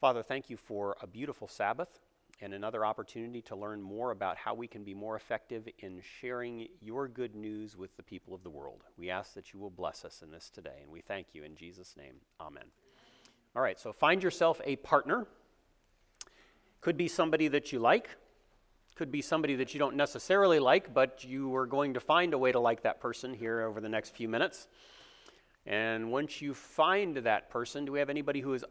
Father, thank you for a beautiful Sabbath and another opportunity to learn more about how we can be more effective in sharing your good news with the people of the world. We ask that you will bless us in this today, and we thank you in Jesus' name. Amen. All right, so find yourself a partner. Could be somebody that you like, could be somebody that you don't necessarily like, but you are going to find a way to like that person here over the next few minutes. And once you find that person, do we have anybody who is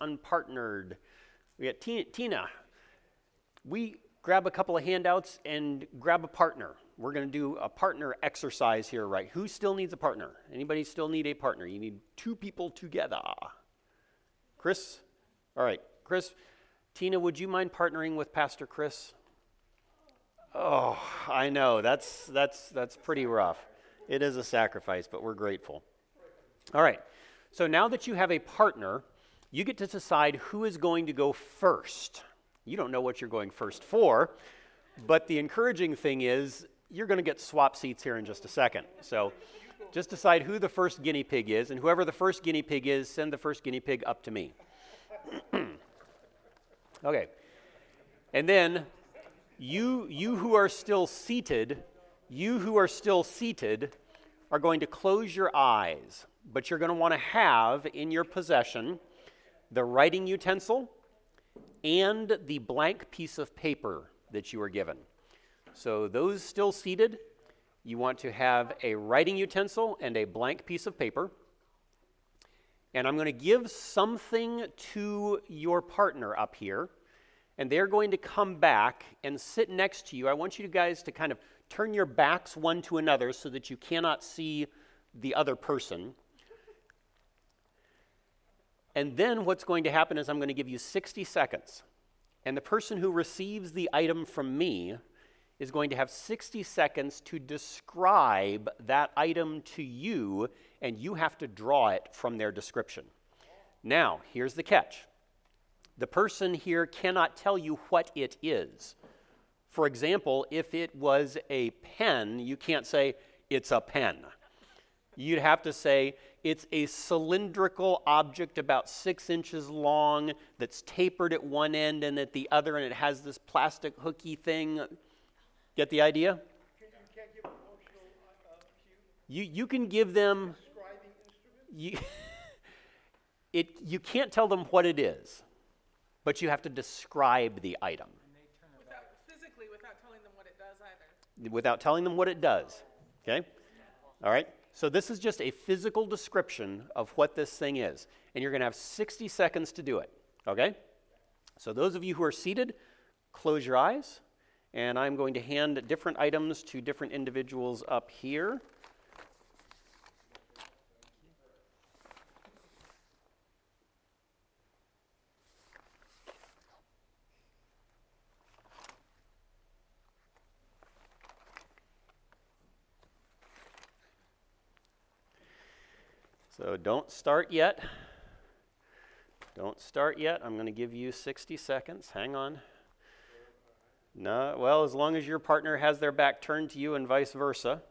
unpartnered? We got Tina, Tina. We grab a couple of handouts and grab a partner. We're going to do a partner exercise here, right? Who still needs a partner? Anybody still need a partner? You need two people together. Chris? All right, Chris. Tina, would you mind partnering with Pastor Chris? Oh, I know. That's that's that's pretty rough. It is a sacrifice, but we're grateful. All right. So now that you have a partner, you get to decide who is going to go first. You don't know what you're going first for, but the encouraging thing is you're going to get swap seats here in just a second. So just decide who the first guinea pig is, and whoever the first guinea pig is, send the first guinea pig up to me. okay. And then you, you who are still seated, you who are still seated are going to close your eyes, but you're going to want to have in your possession the writing utensil, and the blank piece of paper that you were given. So, those still seated, you want to have a writing utensil and a blank piece of paper. And I'm going to give something to your partner up here, and they're going to come back and sit next to you. I want you guys to kind of turn your backs one to another so that you cannot see the other person. And then what's going to happen is I'm going to give you 60 seconds. And the person who receives the item from me is going to have 60 seconds to describe that item to you, and you have to draw it from their description. Now, here's the catch the person here cannot tell you what it is. For example, if it was a pen, you can't say, it's a pen. You'd have to say, it's a cylindrical object about six inches long that's tapered at one end and at the other, and it has this plastic hooky thing. Get the idea? You, you can give them. You, it, you can't tell them what it is, but you have to describe the item. Without, physically, without telling them what it does either. Without telling them what it does. Okay? All right? So, this is just a physical description of what this thing is. And you're going to have 60 seconds to do it. Okay? So, those of you who are seated, close your eyes. And I'm going to hand different items to different individuals up here. Don't start yet. Don't start yet. I'm going to give you 60 seconds. Hang on. No, well, as long as your partner has their back turned to you and vice versa.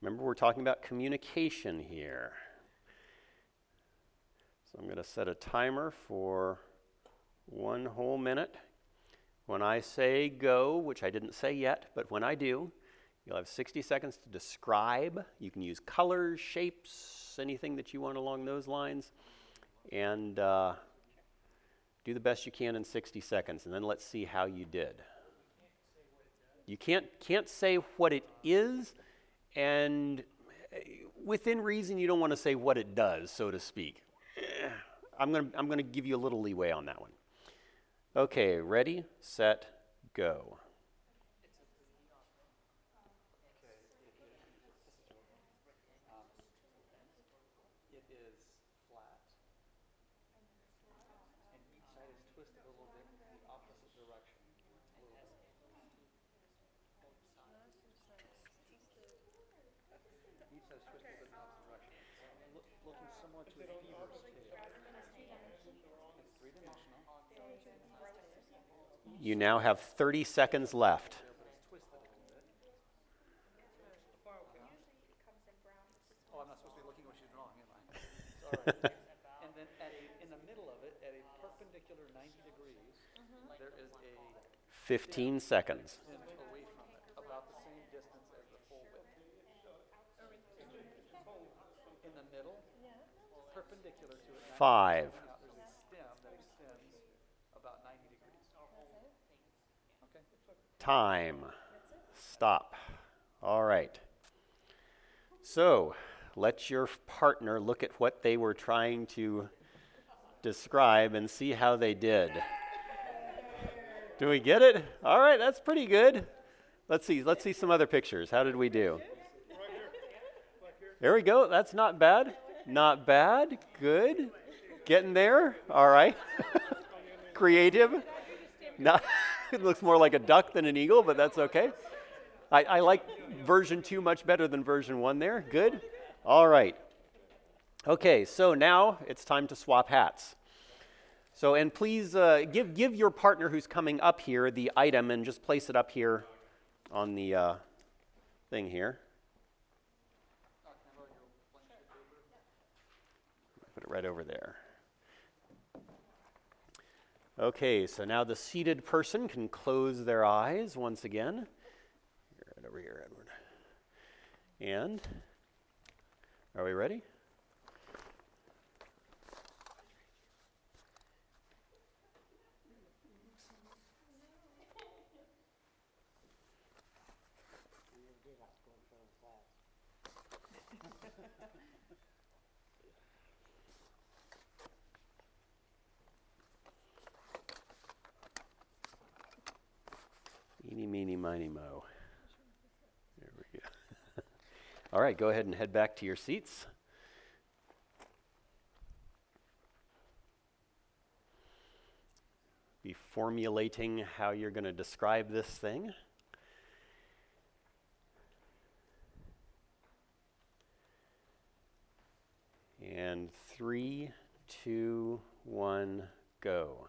Remember, we're talking about communication here. So I'm going to set a timer for one whole minute. When I say go, which I didn't say yet, but when I do, you'll have 60 seconds to describe. You can use colors, shapes, anything that you want along those lines, and uh, do the best you can in 60 seconds, and then let's see how you did. You can't, can't say what it is, and eh, within reason, you don't want to say what it does, so to speak. Eh, I'm going to I'm going to give you a little leeway on that one. Okay, ready, set, go. You now have 30 seconds left. And then at a, in the middle of it, at a perpendicular ninety degrees, there is a 15 seconds. Five. degrees out, There's a stem that extends about ninety degrees. Okay? Time. Stop. All right. So, let your partner look at what they were trying to describe and see how they did. Do we get it? All right, that's pretty good. Let's see. Let's see some other pictures. How did we do? There we go. That's not bad. Not bad. Good. Getting there. All right. Creative. Not, it looks more like a duck than an eagle, but that's okay. I, I like version two much better than version one there. Good. All right. Okay, so now it's time to swap hats. So, and please uh, give, give your partner who's coming up here the item and just place it up here on the uh, thing here. Put it right over there. Okay, so now the seated person can close their eyes once again. Right over here, Edward. And are we ready? Eeny, meeny, miny, mo. There we go. All right, go ahead and head back to your seats. Be formulating how you're going to describe this thing. And three, two, one, go.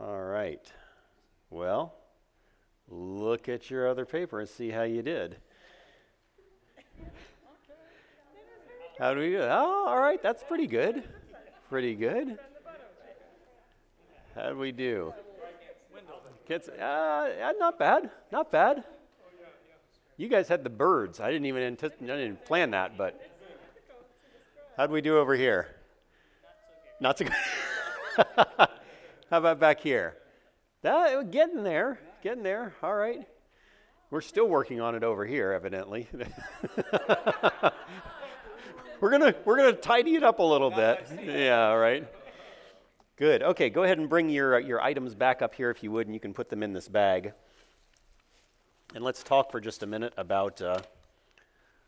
All right. Well, look at your other paper and see how you did. How do we do? Oh, all right. That's pretty good. Pretty good. How do we do? Kids, uh, not bad. Not bad. You guys had the birds. I didn't even antici- I didn't plan that, but how'd we do over here? Not so good. How about back here? That, getting there, getting there. All right. We're still working on it over here, evidently. we're gonna we're gonna tidy it up a little bit. Yeah. All right. Good. Okay. Go ahead and bring your your items back up here if you would, and you can put them in this bag. And let's talk for just a minute about, uh,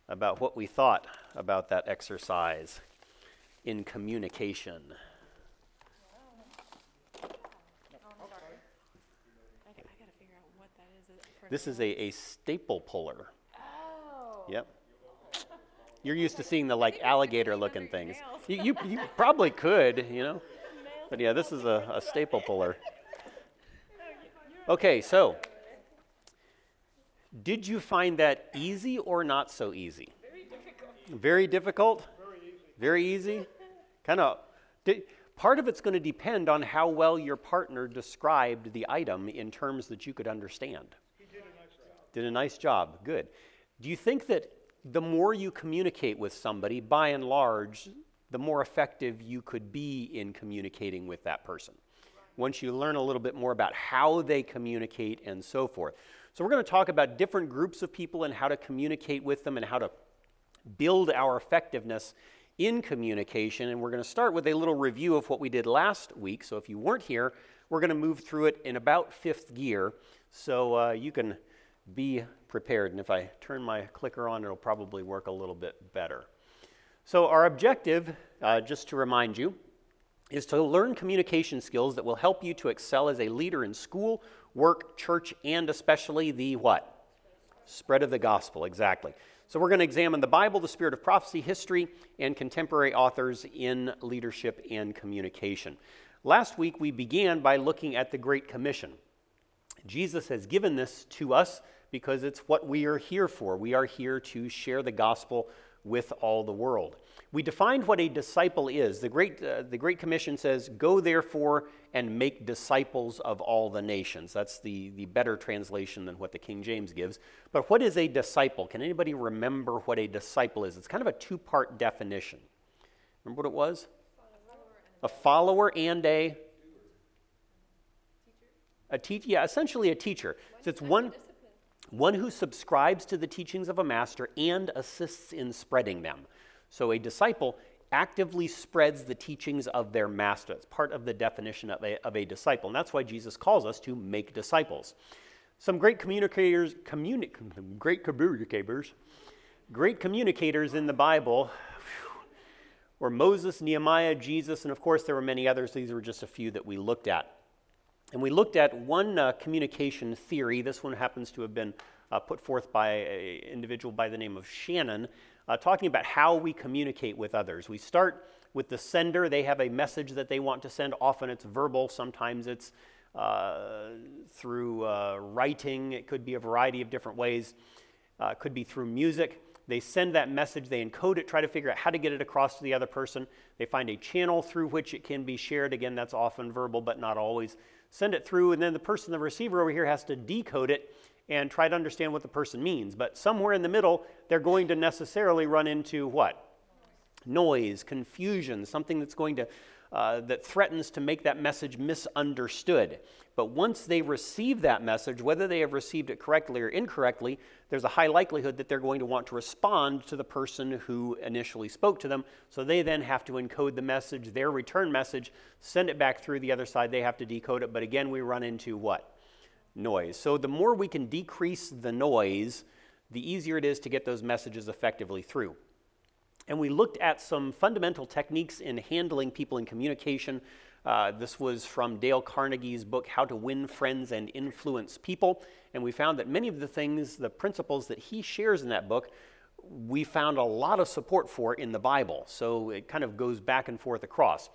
about what we thought about that exercise in communication. I, I gotta figure out what that is. Is it for This is a, a staple puller. Oh. Yep. You're used to seeing the like alligator looking things. You, you, you probably could, you know. But yeah, this is a, a staple puller. Okay, so did you find that easy or not so easy? Very difficult. Very difficult? Very easy. Very easy? kind of. Part of it's going to depend on how well your partner described the item in terms that you could understand. Did a nice job. Good. Do you think that the more you communicate with somebody, by and large, the more effective you could be in communicating with that person. Once you learn a little bit more about how they communicate and so forth. So, we're going to talk about different groups of people and how to communicate with them and how to build our effectiveness in communication. And we're going to start with a little review of what we did last week. So, if you weren't here, we're going to move through it in about fifth gear. So, uh, you can be prepared. And if I turn my clicker on, it'll probably work a little bit better. So, our objective, uh, just to remind you, is to learn communication skills that will help you to excel as a leader in school, work, church, and especially the what? Spread of the gospel, exactly. So we're going to examine the Bible, the spirit of prophecy, history, and contemporary authors in leadership and communication. Last week we began by looking at the Great Commission. Jesus has given this to us because it's what we are here for. We are here to share the gospel with all the world. We defined what a disciple is. The Great, uh, the Great Commission says, Go therefore and make disciples of all the nations. That's the, the better translation than what the King James gives. But what is a disciple? Can anybody remember what a disciple is? It's kind of a two part definition. Remember what it was? A follower and a a teacher. Yeah, essentially a teacher. So it's one, one who subscribes to the teachings of a master and assists in spreading them. So a disciple actively spreads the teachings of their master. It's part of the definition of a, of a disciple. And that's why Jesus calls us to make disciples. Some great communicators, communi- great communicators, great communicators in the Bible were Moses, Nehemiah, Jesus, and of course there were many others. These were just a few that we looked at. And we looked at one uh, communication theory. This one happens to have been uh, put forth by an individual by the name of Shannon uh, talking about how we communicate with others. We start with the sender. They have a message that they want to send. Often it's verbal, sometimes it's uh, through uh, writing. It could be a variety of different ways. Uh, it could be through music. They send that message, they encode it, try to figure out how to get it across to the other person. They find a channel through which it can be shared. Again, that's often verbal, but not always. Send it through, and then the person, the receiver over here, has to decode it and try to understand what the person means. But somewhere in the middle, they're going to necessarily run into what? Noise, confusion, something that's going to uh, that threatens to make that message misunderstood. But once they receive that message, whether they have received it correctly or incorrectly, there's a high likelihood that they're going to want to respond to the person who initially spoke to them. So they then have to encode the message, their return message, send it back through the other side. They have to decode it. But again, we run into what? noise. So the more we can decrease the noise, the easier it is to get those messages effectively through. And we looked at some fundamental techniques in handling people in communication. Uh, this was from Dale Carnegie's book, How to Win Friends and Influence People. And we found that many of the things, the principles that he shares in that book, we found a lot of support for in the Bible. So it kind of goes back and forth across.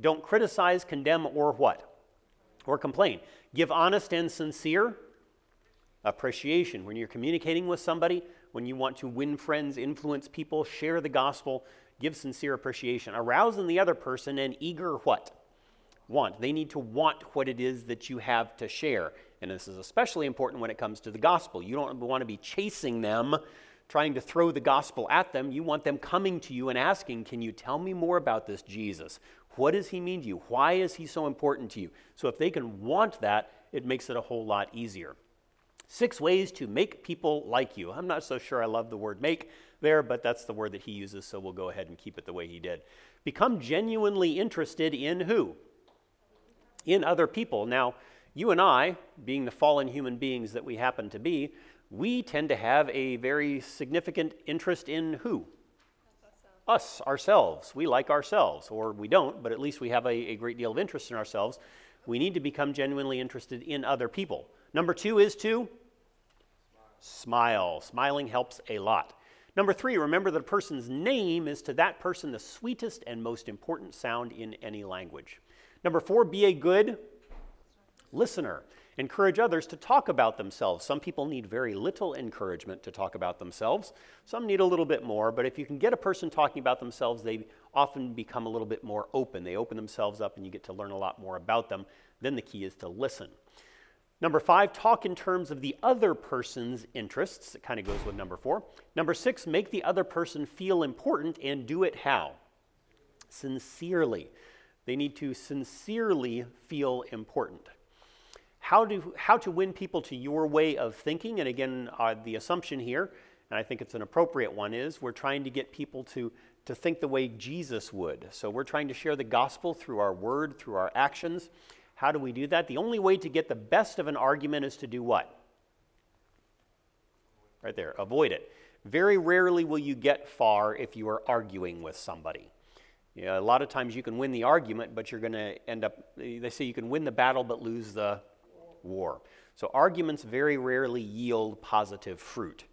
Don't criticize, condemn, or what? or complain. Give honest and sincere appreciation. When you're communicating with somebody, when you want to win friends, influence people, share the gospel, give sincere appreciation. Arouse in the other person an eager what? Want. They need to want what it is that you have to share. And this is especially important when it comes to the gospel. You don't want to be chasing them, trying to throw the gospel at them. You want them coming to you and asking, Can you tell me more about this Jesus? What does he mean to you? Why is he so important to you? So if they can want that, it makes it a whole lot easier. Six ways to make people like you. I'm not so sure I love the word make there, but that's the word that he uses, so we'll go ahead and keep it the way he did. Become genuinely interested in who? In other people. Now, you and I, being the fallen human beings that we happen to be, we tend to have a very significant interest in who? us, ourselves. We like ourselves, or we don't, but at least we have a, a great deal of interest in ourselves. We need to become genuinely interested in other people. Number two is to smile. Smiling helps a lot. Number three, remember that a person's name is to that person the sweetest and most important sound in any language. Number four, be a good listener. Encourage others to talk about themselves. Some people need very little encouragement to talk about themselves, some need a little bit more, but if you can get a person talking about themselves, they often become a little bit more open. They open themselves up and you get to learn a lot more about them. Then the key is to listen. Number five, talk in terms of the other person's interests. It kind of goes with number four. Number six, make the other person feel important and do it how? Sincerely. They need to sincerely feel important. How, do, how to win people to your way of thinking, and again, uh, the assumption here, and I think it's an appropriate one, is we're trying to get people to, to think the way Jesus would. So we're trying to share the gospel through our word, through our actions. How do we do that? The only way to get the best of an argument is to do what? Right there, avoid it. Very rarely will you get far if you are arguing with somebody. You know, a lot of times you can win the argument, but you're going to end up, they say you can win the battle but lose the war. So arguments very rarely yield positive fruit,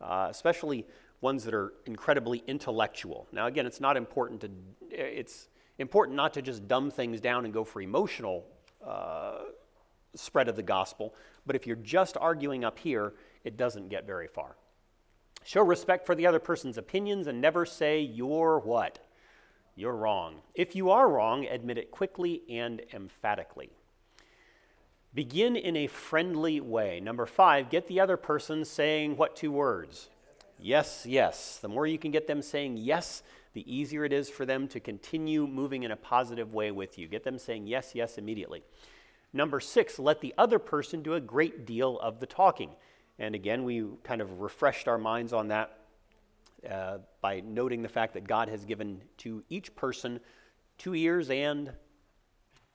uh, especially ones that are incredibly intellectual. Now, again, it's not important to, it's important not to just dumb things down and go for emotional uh, spread of the gospel. But if you're just arguing up here, it doesn't get very far. Show respect for the other person's opinions and never say, you're what? You're wrong. If you are wrong, admit it quickly and emphatically. Begin in a friendly way. Number five, get the other person saying what two words? Yes, yes. The more you can get them saying yes, the easier it is for them to continue moving in a positive way with you. Get them saying yes, yes immediately. Number six, let the other person do a great deal of the talking. And again, we kind of refreshed our minds on that uh, by noting the fact that God has given to each person two ears and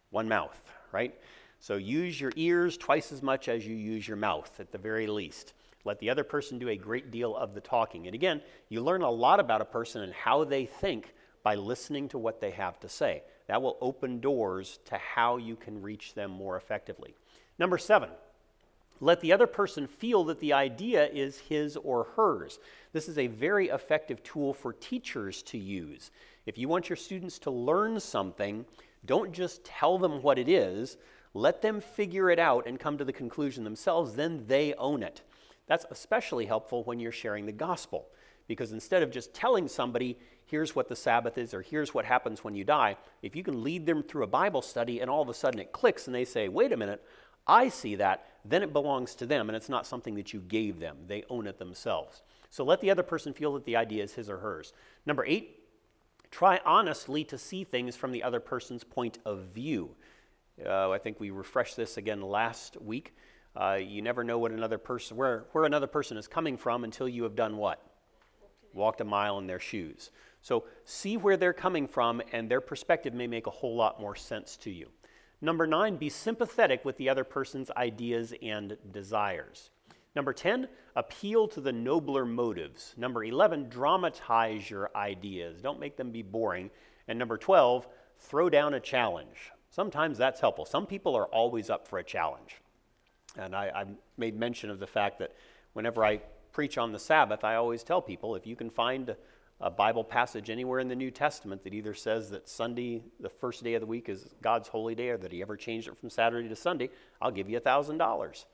one mouth, right? So use your ears twice as much as you use your mouth, at the very least. Let the other person do a great deal of the talking. And again, you learn a lot about a person and how they think by listening to what they have to say. That will open doors to how you can reach them more effectively. Number seven, let the other person feel that the idea is his or hers. This is a very effective tool for teachers to use. If you want your students to learn something, don't just tell them what it is, let them figure it out and come to the conclusion themselves, then they own it. That's especially helpful when you're sharing the gospel, because instead of just telling somebody, here's what the Sabbath is or here's what happens when you die, if you can lead them through a Bible study and all of a sudden it clicks and they say, wait a minute, I see that, then it belongs to them and it's not something that you gave them. They own it themselves. So let the other person feel that the idea is his or hers. Number eight, try honestly to see things from the other person's point of view. Uh, I think we refreshed this again last week. Uh, you never know what another person, where, where another person is coming from until you have done what? Walked a mile in their shoes. So see where they're coming from, and their perspective may make a whole lot more sense to you. Number nine, be sympathetic with the other person's ideas and desires. Number 10, appeal to the nobler motives. Number 11, dramatize your ideas. Don't make them be boring. And number 12, throw down a challenge. Sometimes that's helpful. Some people are always up for a challenge. And I, I made mention of the fact that whenever I preach on the Sabbath, I always tell people if you can find a Bible passage anywhere in the New Testament that either says that Sunday, the first day of the week, is God's holy day, or that He ever changed it from Saturday to Sunday, I'll give you thousand dollars.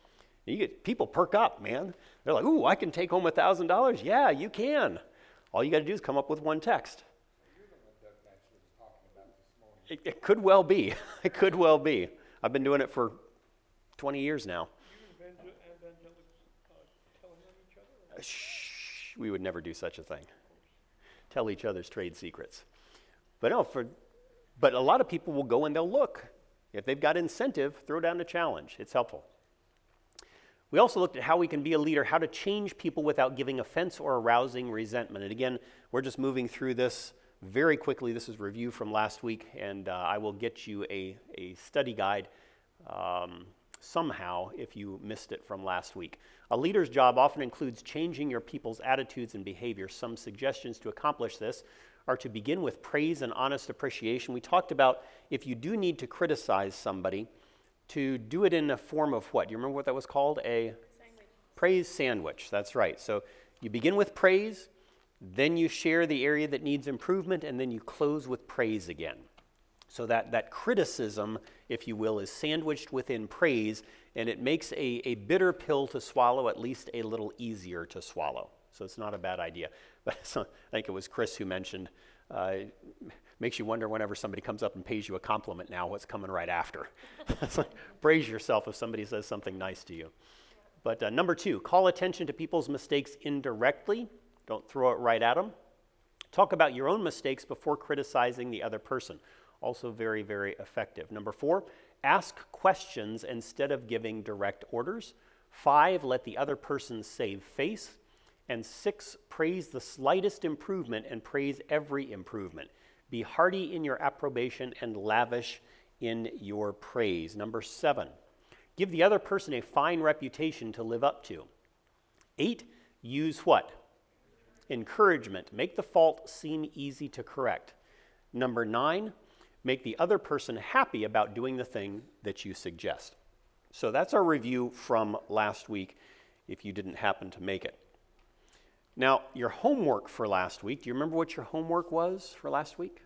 You get people perk up, man. They're like, "Ooh, I can take home thousand dollars." Yeah, you can. All you got to do is come up with one text. It, it could well be. it could well be. I've been doing it for 20 years now. Uh, shh, we would never do such a thing. Tell each other's trade secrets. But no, for, but a lot of people will go and they'll look. If they've got incentive, throw down a challenge. It's helpful. We also looked at how we can be a leader, how to change people without giving offense or arousing resentment. And again, we're just moving through this very quickly. This is review from last week, and uh, I will get you a, a study guide um, somehow if you missed it from last week. A leader's job often includes changing your people's attitudes and behavior. Some suggestions to accomplish this are to begin with praise and honest appreciation. We talked about if you do need to criticize somebody, to do it in a form of what? Do you remember what that was called? A sandwich. praise sandwich. That's right. So you begin with praise, then you share the area that needs improvement, and then you close with praise again. So that, that criticism, if you will, is sandwiched within praise, and it makes a, a bitter pill to swallow at least a little easier to swallow. So it's not a bad idea. But so, I think it was Chris who mentioned uh, Makes you wonder whenever somebody comes up and pays you a compliment now, what's coming right after. like, brace yourself if somebody says something nice to you. But uh, number two, call attention to people's mistakes indirectly. Don't throw it right at them. Talk about your own mistakes before criticizing the other person. Also, very, very effective. Number four, ask questions instead of giving direct orders. Five, let the other person save face. And six, praise the slightest improvement and praise every improvement. Be hearty in your approbation and lavish in your praise. Number seven, give the other person a fine reputation to live up to. Eight, use what? Encouragement. Make the fault seem easy to correct. Number nine, make the other person happy about doing the thing that you suggest. So that's our review from last week if you didn't happen to make it. Now, your homework for last week, do you remember what your homework was for last week?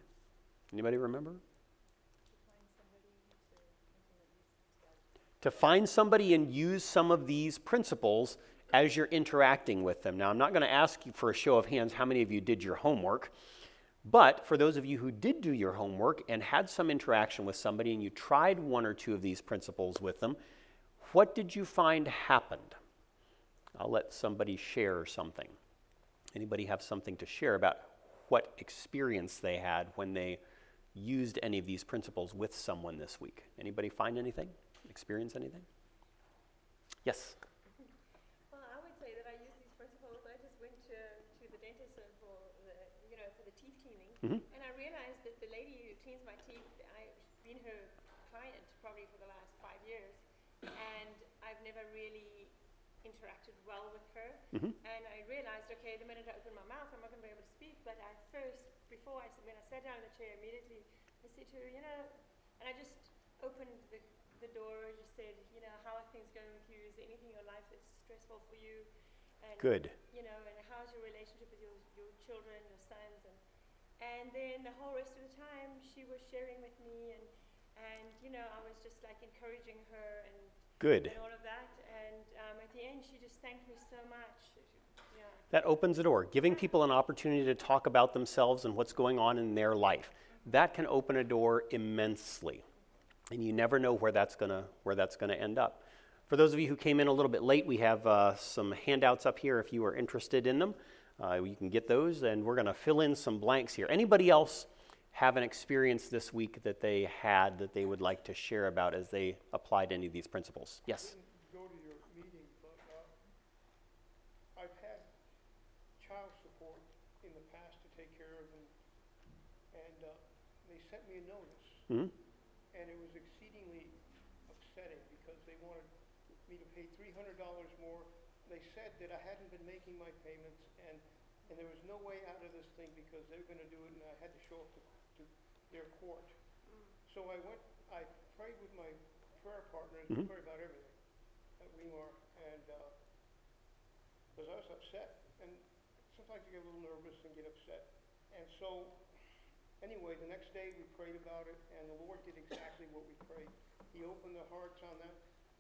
Anybody remember? To find somebody and use some of these principles as you're interacting with them. Now, I'm not going to ask you for a show of hands how many of you did your homework, but for those of you who did do your homework and had some interaction with somebody and you tried one or two of these principles with them, what did you find happened? I'll let somebody share something. Anybody have something to share about what experience they had when they used any of these principles with someone this week? Anybody find anything? Experience anything? Yes. Well, I would say that I use these principles. I just went to, to the dentist for the, you know, for the Mhm. and I realized that the lady who cleans my teeth, I've been her client probably for the last five years, and I've never really interacted well with her. Mhm. And I realized, okay, the minute I open my mouth, I'm not going to be able to speak. But I first, before I, when I sat down in the chair, immediately I said to her, you know, and I just opened the, the door and just said, you know, how are things going with you? Is there anything in your life that's stressful for you? And, Good. You know, and how's your relationship with your, your children, your sons? And, and then the whole rest of the time, she was sharing with me, and, and you know, I was just like encouraging her and Good. and all of that. And um, at the end, she just thanked me so much. Yeah. That opens the door, giving people an opportunity to talk about themselves and what's going on in their life. That can open a door immensely. And you never know where that's going to where that's going to end up. For those of you who came in a little bit late, we have uh, some handouts up here if you are interested in them. Uh, you can get those, and we're going to fill in some blanks here. Anybody else have an experience this week that they had that they would like to share about as they applied any of these principles? Yes. didn't go to your meeting, but, uh, I've had child support in the past to take care of them, and, they sent me a notice, and it was exceedingly upsetting, because they wanted me to pay three hundred dollars more. They said that I hadn't been making my payments, and, and there was no way out of this thing, because they were gonna do it, and I had to show up to, to their court. So I went, I prayed with my prayer partners, we Mhm. prayed about everything at Weimar, and, uh 'cause I was upset, and sometimes you get a little nervous and get upset. And so, anyway, the next day we prayed about it, and the Lord did exactly what we prayed. He opened their hearts on that.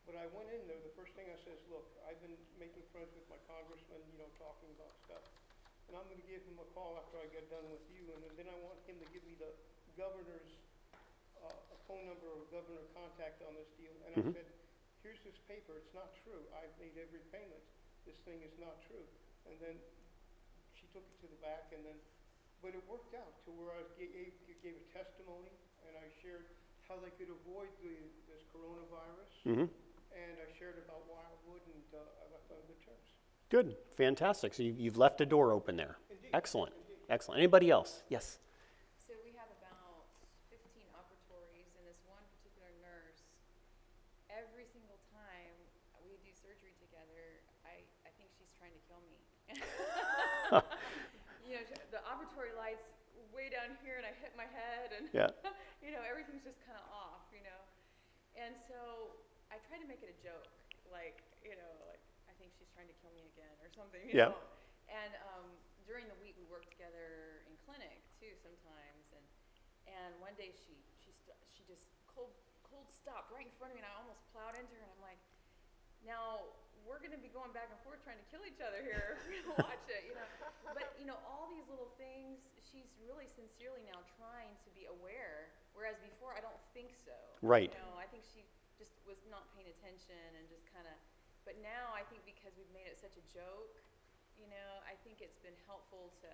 But I went in there, the first thing I says, look, I've been making friends with my congressman, you know, talking about stuff. And I'm gonna give him a call after I get done with you, and then I want him to give me the governor's, uh, a phone number or governor contact on this deal. And I Mhm. said, here's this paper, it's not true, I've made every payment, this thing is not true. And then she took it to the back and then, but it worked out to where I gave, gave a testimony and I shared how they could avoid the, this coronavirus. hmm And I shared about Wildwood and, uh, I left on good terms. Good, fantastic. So you've, you've left a door open there. Indeed, Excellent, indeed. excellent. Anybody else? Yes. So we have about fifteen operatories and this one particular nurse, every single time we do surgery together, I, I think she's trying to kill me. You know, the operatory lights way down here and I hit my head and, Yeah. you know, everything's just kind of off, you know? And so I try to make it a joke, like, you know, like, I think she's trying to kill me again or something, you Yeah. know? And um, during the week, we work together in clinic too sometimes. And and one day she she st- she just cold cold stopped right in front of me, and I almost plowed into her. And I'm like, now we're gonna be going back and forth trying to kill each other here. if we don't watch it, you know. But you know, all these little things she's really sincerely now trying to be aware, whereas before I don't think so. Right. You know, I think she just was not paying attention and just kind of, but now I think because we've made it such a joke, you know, I think it's been helpful to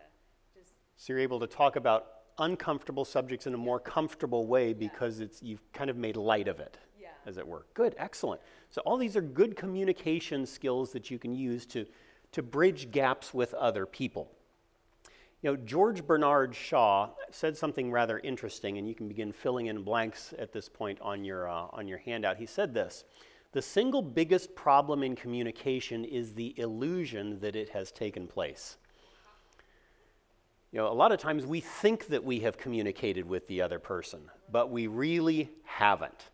just, So you're able to talk about uncomfortable subjects in a more comfortable way because it's you've kind of made light of it, yeah. as it were. Good, excellent. So all these are good communication skills that you can use to to bridge gaps with other people. You know, George Bernard Shaw said something rather interesting, and you can begin filling in blanks at this point on your uh, on your handout. He said this. The single biggest problem in communication is the illusion that it has taken place. You know, a lot of times we think that we have communicated with the other person, but we really haven't.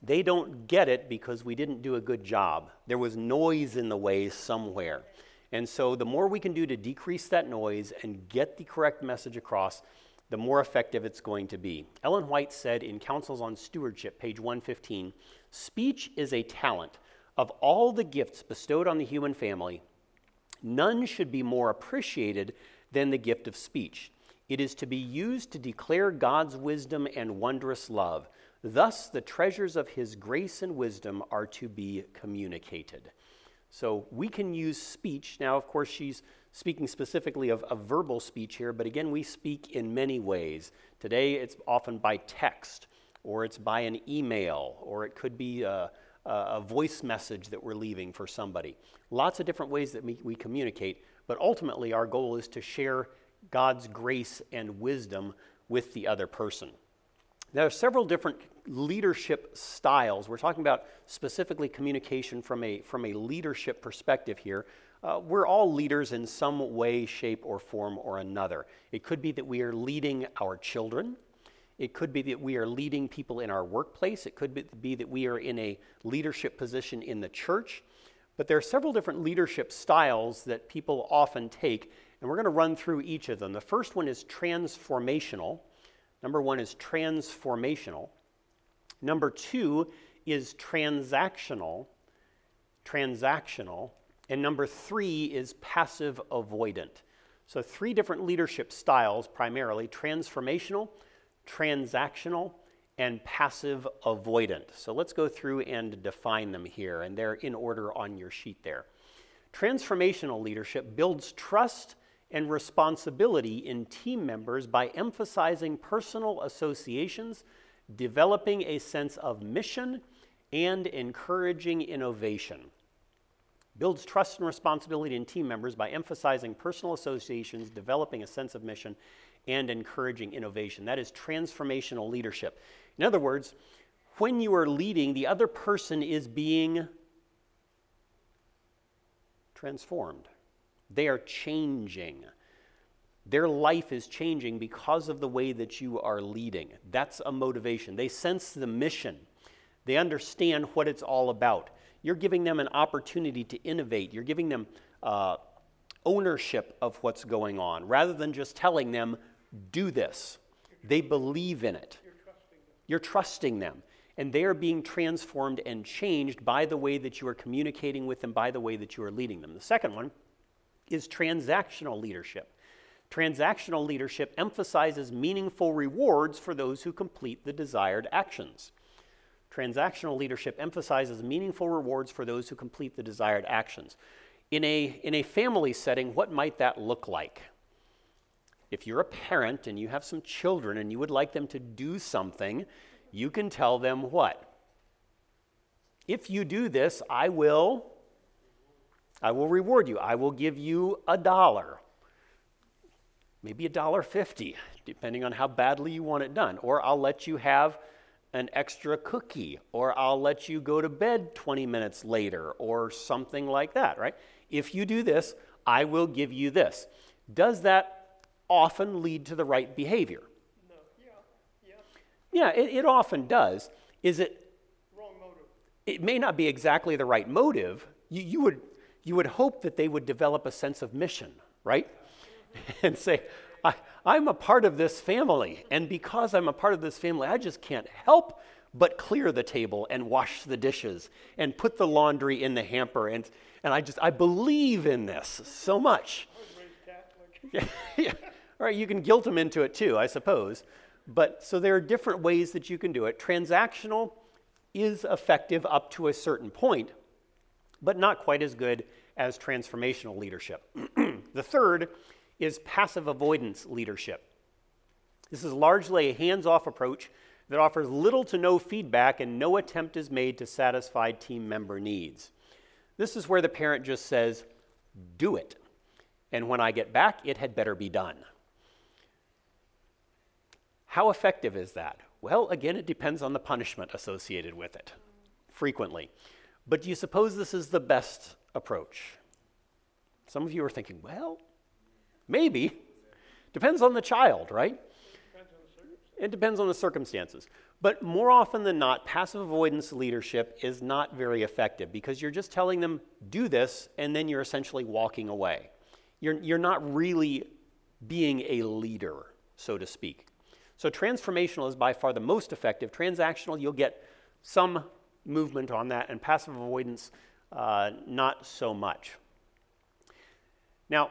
They don't get it because we didn't do a good job. There was noise in the way somewhere. And so, the more we can do to decrease that noise and get the correct message across, the more effective it's going to be. Ellen White said in Counsels on Stewardship, page 115 Speech is a talent. Of all the gifts bestowed on the human family, None should be more appreciated than the gift of speech. It is to be used to declare God's wisdom and wondrous love. Thus, the treasures of His grace and wisdom are to be communicated. So, we can use speech. Now, of course, she's speaking specifically of, of verbal speech here, but again, we speak in many ways. Today, it's often by text, or it's by an email, or it could be a, a voice message that we're leaving for somebody. Lots of different ways that we, we communicate, but ultimately our goal is to share God's grace and wisdom with the other person. There are several different leadership styles. We're talking about specifically communication from a, from a leadership perspective here. Uh, we're all leaders in some way, shape, or form or another. It could be that we are leading our children. It could be that we are leading people in our workplace. It could be that we are in a leadership position in the church. But there are several different leadership styles that people often take, and we're going to run through each of them. The first one is transformational. Number one is transformational. Number two is transactional. Transactional. And number three is passive avoidant. So, three different leadership styles primarily transformational, transactional, and passive avoidant. So let's go through and define them here, and they're in order on your sheet there. Transformational leadership builds trust and responsibility in team members by emphasizing personal associations, developing a sense of mission, and encouraging innovation. Builds trust and responsibility in team members by emphasizing personal associations, developing a sense of mission, and encouraging innovation. That is transformational leadership. In other words, when you are leading, the other person is being transformed. They are changing. Their life is changing because of the way that you are leading. That's a motivation. They sense the mission, they understand what it's all about. You're giving them an opportunity to innovate, you're giving them uh, ownership of what's going on rather than just telling them, do this. They believe in it. You're trusting them. And they are being transformed and changed by the way that you are communicating with them, by the way that you are leading them. The second one is transactional leadership. Transactional leadership emphasizes meaningful rewards for those who complete the desired actions. Transactional leadership emphasizes meaningful rewards for those who complete the desired actions. In a, in a family setting, what might that look like? If you're a parent and you have some children and you would like them to do something, you can tell them what? If you do this, I will I will reward you. I will give you a dollar. Maybe a dollar 50, depending on how badly you want it done. Or I'll let you have an extra cookie, or I'll let you go to bed 20 minutes later, or something like that, right? If you do this, I will give you this. Does that often lead to the right behavior? No, yeah, yeah, Yeah, it, it often does. Is it, wrong motive. it may not be exactly the right motive. You, you, would, you would hope that they would develop a sense of mission, right? and say, I, I'm a part of this family, and because I'm a part of this family, I just can't help but clear the table and wash the dishes and put the laundry in the hamper. And, and I just, I believe in this so much. I was raised Catholic. yeah. All right, you can guilt them into it too, I suppose. But so there are different ways that you can do it. Transactional is effective up to a certain point, but not quite as good as transformational leadership. the third is passive avoidance leadership. This is largely a hands off approach that offers little to no feedback and no attempt is made to satisfy team member needs. This is where the parent just says, Do it. And when I get back, it had better be done. How effective is that? Well, again, it depends on the punishment associated with it, frequently. But do you suppose this is the best approach? Some of you are thinking, well, maybe. Depends on the child, right? It depends on the circumstances. But more often than not, passive avoidance leadership is not very effective because you're just telling them, do this, and then you're essentially walking away. You're, you're not really being a leader, so to speak. So, transformational is by far the most effective. Transactional, you'll get some movement on that, and passive avoidance, uh, not so much. Now,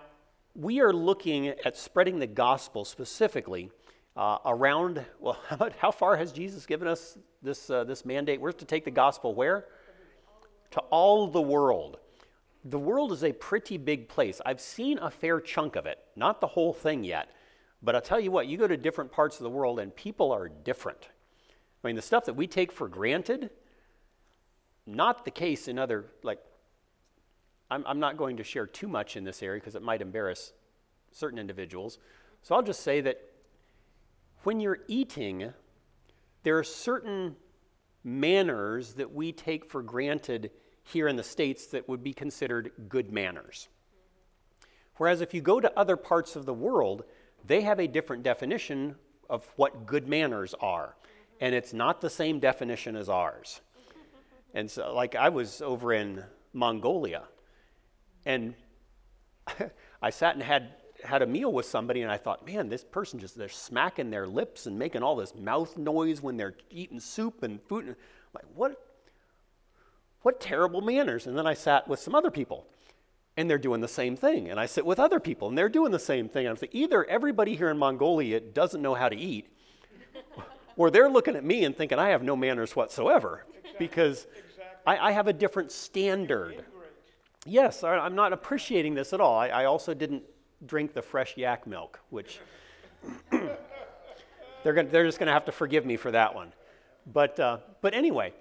we are looking at spreading the gospel specifically uh, around, well, how, how, far has Jesus given us this, uh, this mandate? We're to take the gospel where? To all the world. The world is a pretty big place. I've seen a fair chunk of it, not the whole thing yet. But I'll tell you what, you go to different parts of the world and people are different. I mean, the stuff that we take for granted, not the case in other, like, I'm, I'm not going to share too much in this area because it might embarrass certain individuals. So I'll just say that when you're eating, there are certain manners that we take for granted here in the States that would be considered good manners. Whereas if you go to other parts of the world, they have a different definition of what good manners are. And it's not the same definition as ours. And so, like, I was over in Mongolia, and I sat and had had a meal with somebody and I thought, man, this person just, they're smacking their lips and making all this mouth noise when they're eating soup and food. And like, what, what terrible manners. And then I sat with some other people and they're doing the same thing. And I sit with other people and they're doing the same thing. And I'm thinking, either everybody here in Mongolia doesn't know how to eat or they're looking at me and thinking I have no manners whatsoever exactly. because exactly. I, I, have a different standard. Yes, I, am not appreciating this at all. I, I also didn't drink the fresh yak milk, which they're, gonna, they're just going to have to forgive me for that one. But, uh, but anyway,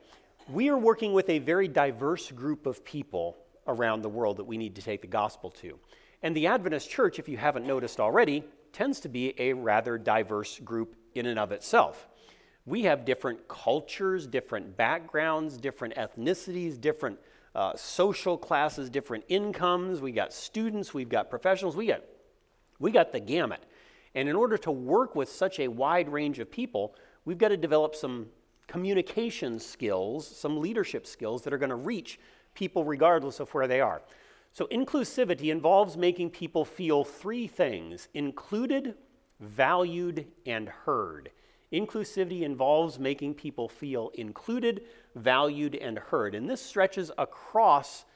we are working with a very diverse group of people around the world that we need to take the gospel to. And the Adventist church, if you haven't noticed already, tends to be a rather diverse group in and of itself. We have different cultures, different backgrounds, different ethnicities, different uh, social classes, different incomes. We got students, we've got professionals, we got, we got the gamut. And in order to work with such a wide range of people, we've got to develop some communication skills, some leadership skills that are going to reach people regardless of where they are. So, inclusivity involves making people feel three things included, valued, and heard. Inclusivity involves making people feel included, valued, and heard. And this stretches across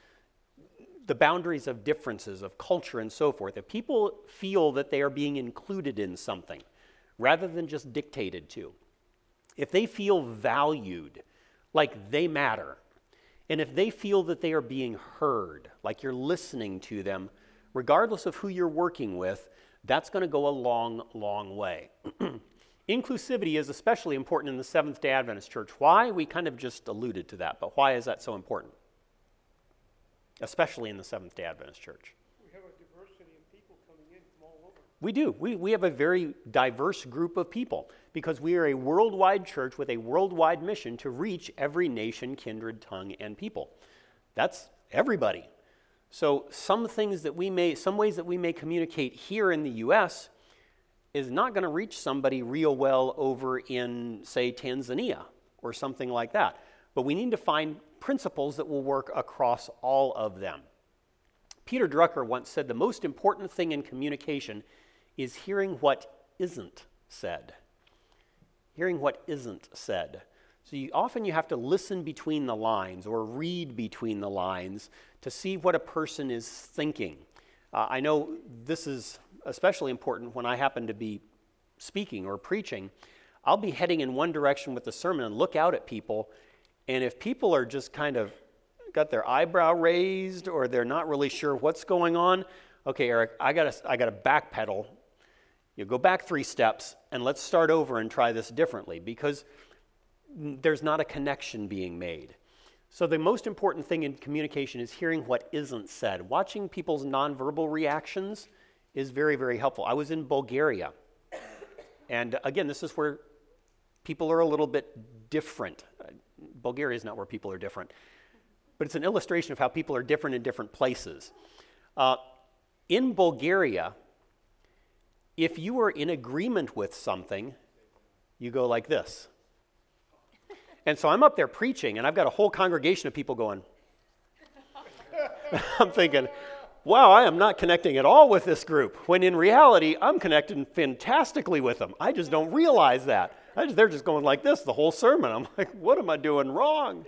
the boundaries of differences, of culture, and so forth. If people feel that they are being included in something rather than just dictated to, if they feel valued, like they matter, and if they feel that they are being heard, like you're listening to them, regardless of who you're working with, that's going to go a long, long way. Inclusivity is especially important in the Seventh day Adventist Church. Why? We kind of just alluded to that, but why is that so important? Especially in the Seventh day Adventist Church. We have a diversity of people coming in from all over. We do. We, we have a very diverse group of people because we are a worldwide church with a worldwide mission to reach every nation, kindred, tongue, and people. That's everybody. So, some things that we may, some ways that we may communicate here in the U.S is not going to reach somebody real well over in, say, Tanzania or something like that. But we need to find principles that will work across all of them. Peter Drucker once said the most important thing in communication is hearing what isn't said. Hearing what isn't said. So you, often you have to listen between the lines or read between the lines to see what a person is thinking. Uh, I know this is especially important when I happen to be speaking or preaching. I'll be heading in one direction with the sermon and look out at people, and if people are just kind of got their eyebrow raised or they're not really sure what's going on, okay, Eric, I gotta, I gotta backpedal. You go back three steps and let's start over and try this differently because there's not a connection being made. So, the most important thing in communication is hearing what isn't said. Watching people's nonverbal reactions is very, very helpful. I was in Bulgaria, and again, this is where people are a little bit different. Bulgaria is not where people are different, but it's an illustration of how people are different in different places. Uh, in Bulgaria, if you are in agreement with something, you go like this. And so I'm up there preaching, and I've got a whole congregation of people going. I'm thinking, wow, I am not connecting at all with this group. When in reality, I'm connecting fantastically with them. I just don't realize that. Just, they're just going like this the whole sermon. I'm like, what am I doing wrong?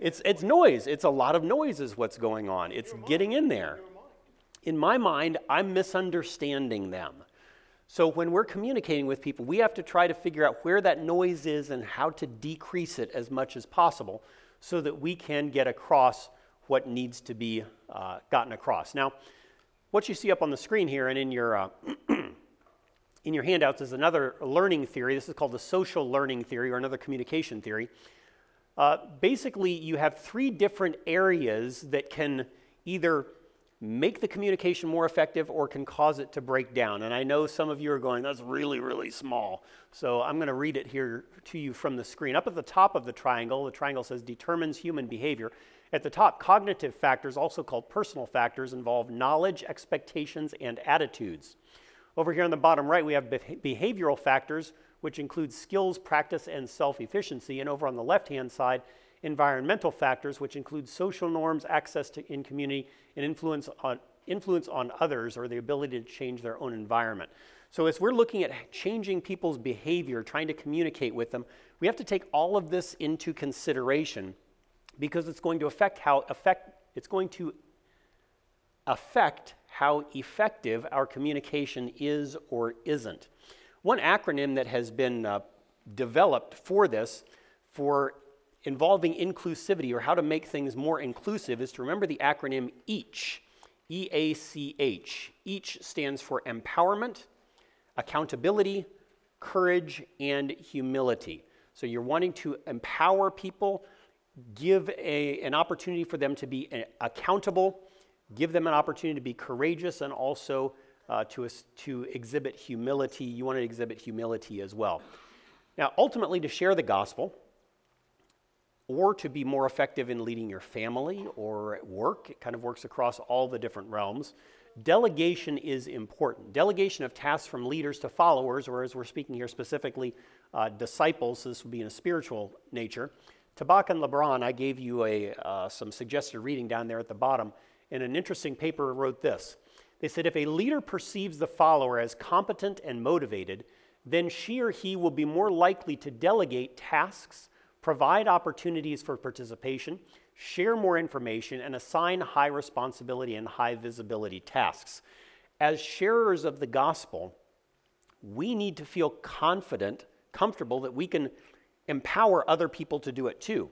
It's, it's noise. It's a lot of noise, is what's going on. It's getting in there. In my mind, I'm misunderstanding them. So when we're communicating with people, we have to try to figure out where that noise is and how to decrease it as much as possible so that we can get across what needs to be uh, gotten across. Now, what you see up on the screen here and in your, uh, in your handouts is another learning theory. This is called the social learning theory or another communication theory. Uh, basically, you have three different areas that can either make the communication more effective or can cause it to break down. And I know some of you are going, that's really, really small. So I'm going to read it here to you from the screen. Up at the top of the triangle, the triangle says determines human behavior. At the top, cognitive factors, also called personal factors, involve knowledge, expectations, and attitudes. Over here on the bottom right, we have behavioral factors, which include skills, practice, and self efficiency. And over on the left hand side, environmental factors, which include social norms, access to in community, and influence on, influence on others or the ability to change their own environment. So, as we're looking at changing people's behavior, trying to communicate with them, we have to take all of this into consideration because it's going to affect how affect, it's going to affect how effective our communication is or isn't. One acronym that has been uh, developed for this, for involving inclusivity or how to make things more inclusive is to remember the acronym EACH. E A C H. EACH stands for empowerment, accountability, courage, and humility. So you're wanting to empower people, give a, an opportunity for them to be uh, accountable, give them an opportunity to be courageous, and also uh, to, to exhibit humility. You want to exhibit humility as well. Now, ultimately, to share the gospel, or to be more effective in leading your family or at work. It kind of works across all the different realms. Delegation is important. Delegation of tasks from leaders to followers, or as we're speaking here specifically, uh, disciples, this would be in a spiritual nature. Tabak and Lebron, I gave you a, uh, some suggested reading down there at the bottom. In an interesting paper, wrote this. They said if a leader perceives the follower as competent and motivated, then she or he will be more likely to delegate tasks provide opportunities for participation, share more information, and assign high responsibility and high visibility tasks. As sharers of the gospel, we need to feel confident, comfortable that we can empower other people to do it too.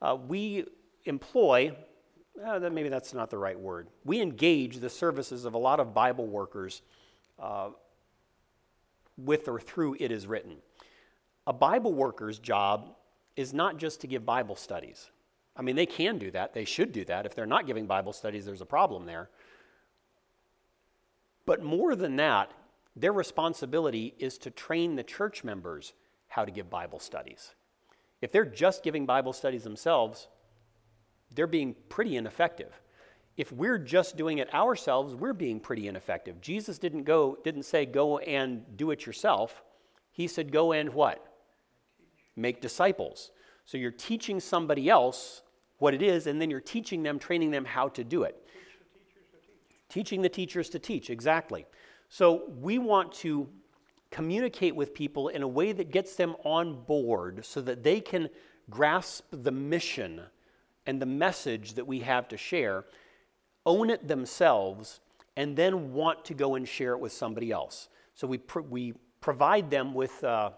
Uh, we employ, uh, maybe that's not the right word, we engage the services of a lot of Bible workers uh, with or through It Is Written. A Bible worker's job is not just to give Bible studies. I mean, they can do that, they should do that. If they're not giving Bible studies, there's a problem there. But more than that, their responsibility is to train the church members how to give Bible studies. If they're just giving Bible studies themselves, they're being pretty ineffective. If we're just doing it ourselves, we're being pretty ineffective. Jesus didn't go didn't say go and do it yourself. He said go and what? Make disciples. So you're teaching somebody else what it is, and then you're teaching them, training them how to do it. Teaching the teachers to teach, exactly. So we want to communicate with people in a way that gets them on board so that they can grasp the mission and the message that we have to share, own it themselves, and then want to go and share it with somebody else. So we, we provide them with, uh,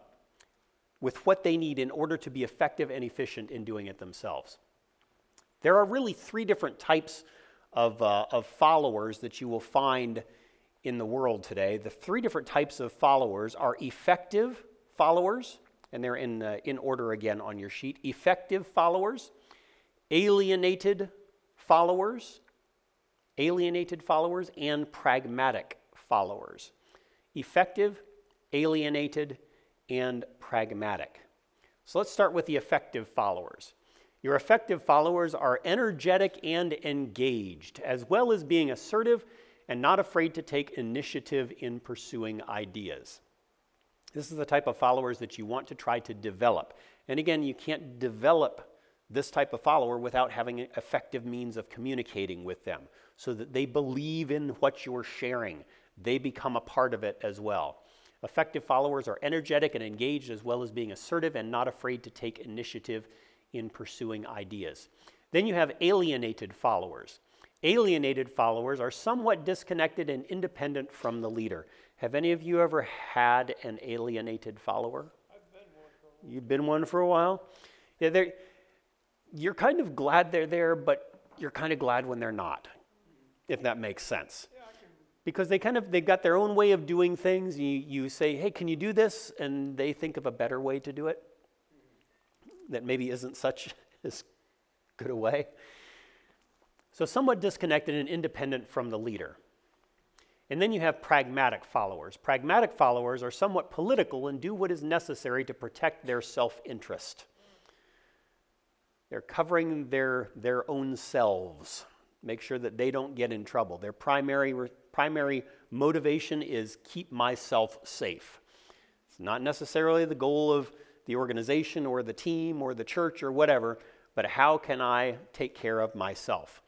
with what they need in order to be effective and efficient in doing it themselves. There are really three different types of, uh, of followers that you will find in the world today. The three different types of followers are effective followers, and they're in, uh, in order again on your sheet effective followers, alienated followers, alienated followers, and pragmatic followers. Effective, alienated, and pragmatic. So let's start with the effective followers. Your effective followers are energetic and engaged, as well as being assertive and not afraid to take initiative in pursuing ideas. This is the type of followers that you want to try to develop. And again, you can't develop this type of follower without having effective means of communicating with them so that they believe in what you're sharing. They become a part of it as well. Effective followers are energetic and engaged, as well as being assertive and not afraid to take initiative in pursuing ideas. Then you have alienated followers. Alienated followers are somewhat disconnected and independent from the leader. Have any of you ever had an alienated follower? I've been one for a while. You've been one for a while? Yeah, you're kind of glad they're there, but you're kind of glad when they're not, if that makes sense. Because they kind of they've got their own way of doing things. You, you say, hey, can you do this? And they think of a better way to do it that maybe isn't such as good a way. So, somewhat disconnected and independent from the leader. And then you have pragmatic followers. Pragmatic followers are somewhat political and do what is necessary to protect their self interest. They're covering their, their own selves, make sure that they don't get in trouble. Their primary, primary motivation is keep myself safe. It's not necessarily the goal of the organization or the team or the church or whatever, but how can I take care of myself?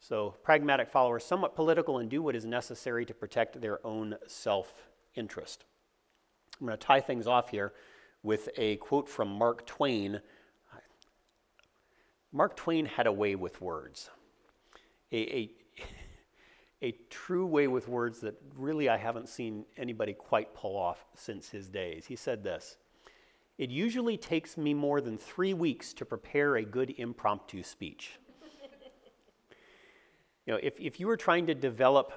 So, pragmatic followers, somewhat political, and do what is necessary to protect their own self interest. I'm going to tie things off here with a quote from Mark Twain. Mark Twain had a way with words, a, a, a true way with words that really I haven't seen anybody quite pull off since his days. He said this it usually takes me more than three weeks to prepare a good impromptu speech. you know, if, if you were trying to develop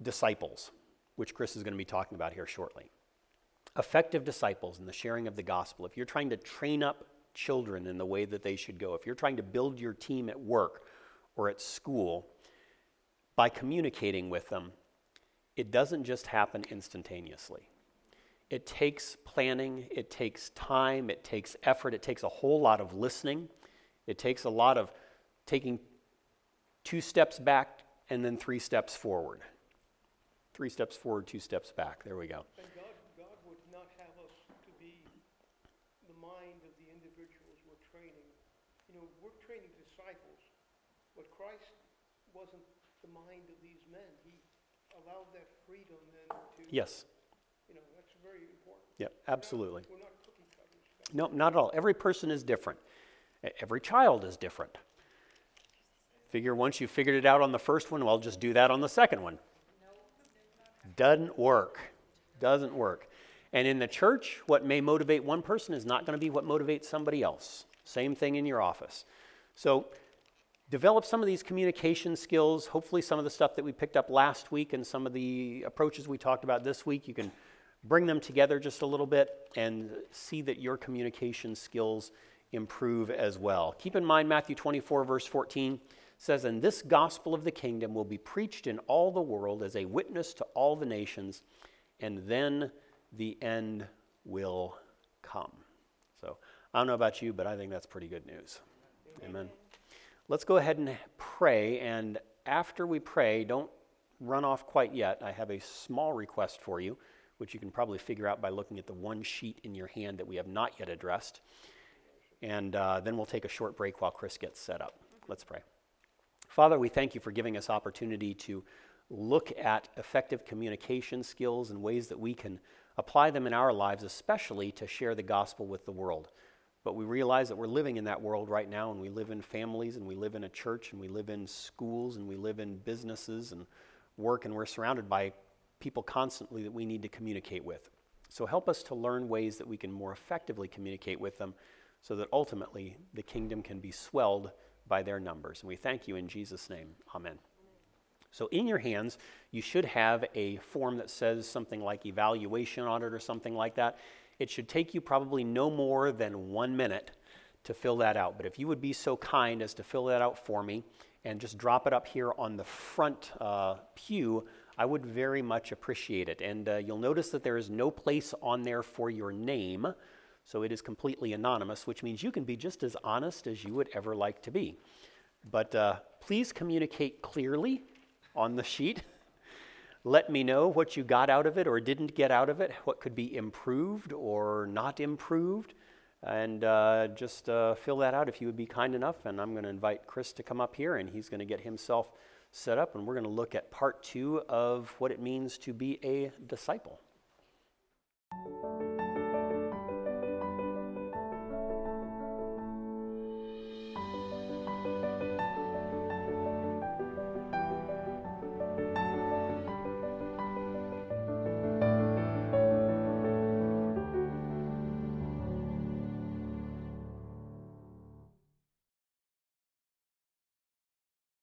disciples, which Chris is going to be talking about here shortly, effective disciples in the sharing of the gospel, if you're trying to train up children in the way that they should go, if you're trying to build your team at work or at school, by communicating with them, it doesn't just happen instantaneously. It takes planning, it takes time, it takes effort, it takes a whole lot of listening. It takes a lot of taking two steps back and then three steps forward. Three steps forward, two steps back. There we go. And God, God would not have us to be the mind of the individuals we're training. You know, we're training disciples, but Christ wasn't the mind of these men. He allowed that freedom then to. Yes. You know, that's very important. Yep, absolutely. We're not cookie cutters. No, not at all. Every person is different. Every child is different. Figure once you figured it out on the first one, well, just do that on the second one. Doesn't work. Doesn't work. And in the church, what may motivate one person is not going to be what motivates somebody else. Same thing in your office. So, develop some of these communication skills. Hopefully, some of the stuff that we picked up last week and some of the approaches we talked about this week, you can bring them together just a little bit and see that your communication skills improve as well. Keep in mind, Matthew 24, verse 14 says, And this gospel of the kingdom will be preached in all the world as a witness to all the nations, and then the end will come. So I don't know about you, but I think that's pretty good news. Amen. Amen. Let's go ahead and pray. And after we pray, don't run off quite yet. I have a small request for you which you can probably figure out by looking at the one sheet in your hand that we have not yet addressed. And uh, then we'll take a short break while Chris gets set up. Let's pray. Father, we thank you for giving us opportunity to look at effective communication skills and ways that we can apply them in our lives, especially to share the gospel with the world. But we realize that we're living in that world right now, and we live in families, and we live in a church, and we live in schools, and we live in businesses and work, and we're surrounded by people constantly that we need to communicate with. So help us to learn ways that we can more effectively communicate with them so that ultimately the kingdom can be swelled by their numbers. And we thank you in Jesus' name. Amen. So, in your hands, you should have a form that says something like evaluation audit or something like that. It should take you probably no more than one minute to fill that out. But if you would be so kind as to fill that out for me and just drop it up here on the front uh, pew, I would very much appreciate it. And uh, you'll notice that there is no place on there for your name, so it is completely anonymous, which means you can be just as honest as you would ever like to be. But uh, please communicate clearly on the sheet. Let me know what you got out of it or didn't get out of it, what could be improved or not improved. And uh, just uh, fill that out if you would be kind enough. And I'm going to invite Chris to come up here and he's going to get himself set up. And we're going to look at part two of what it means to be a disciple.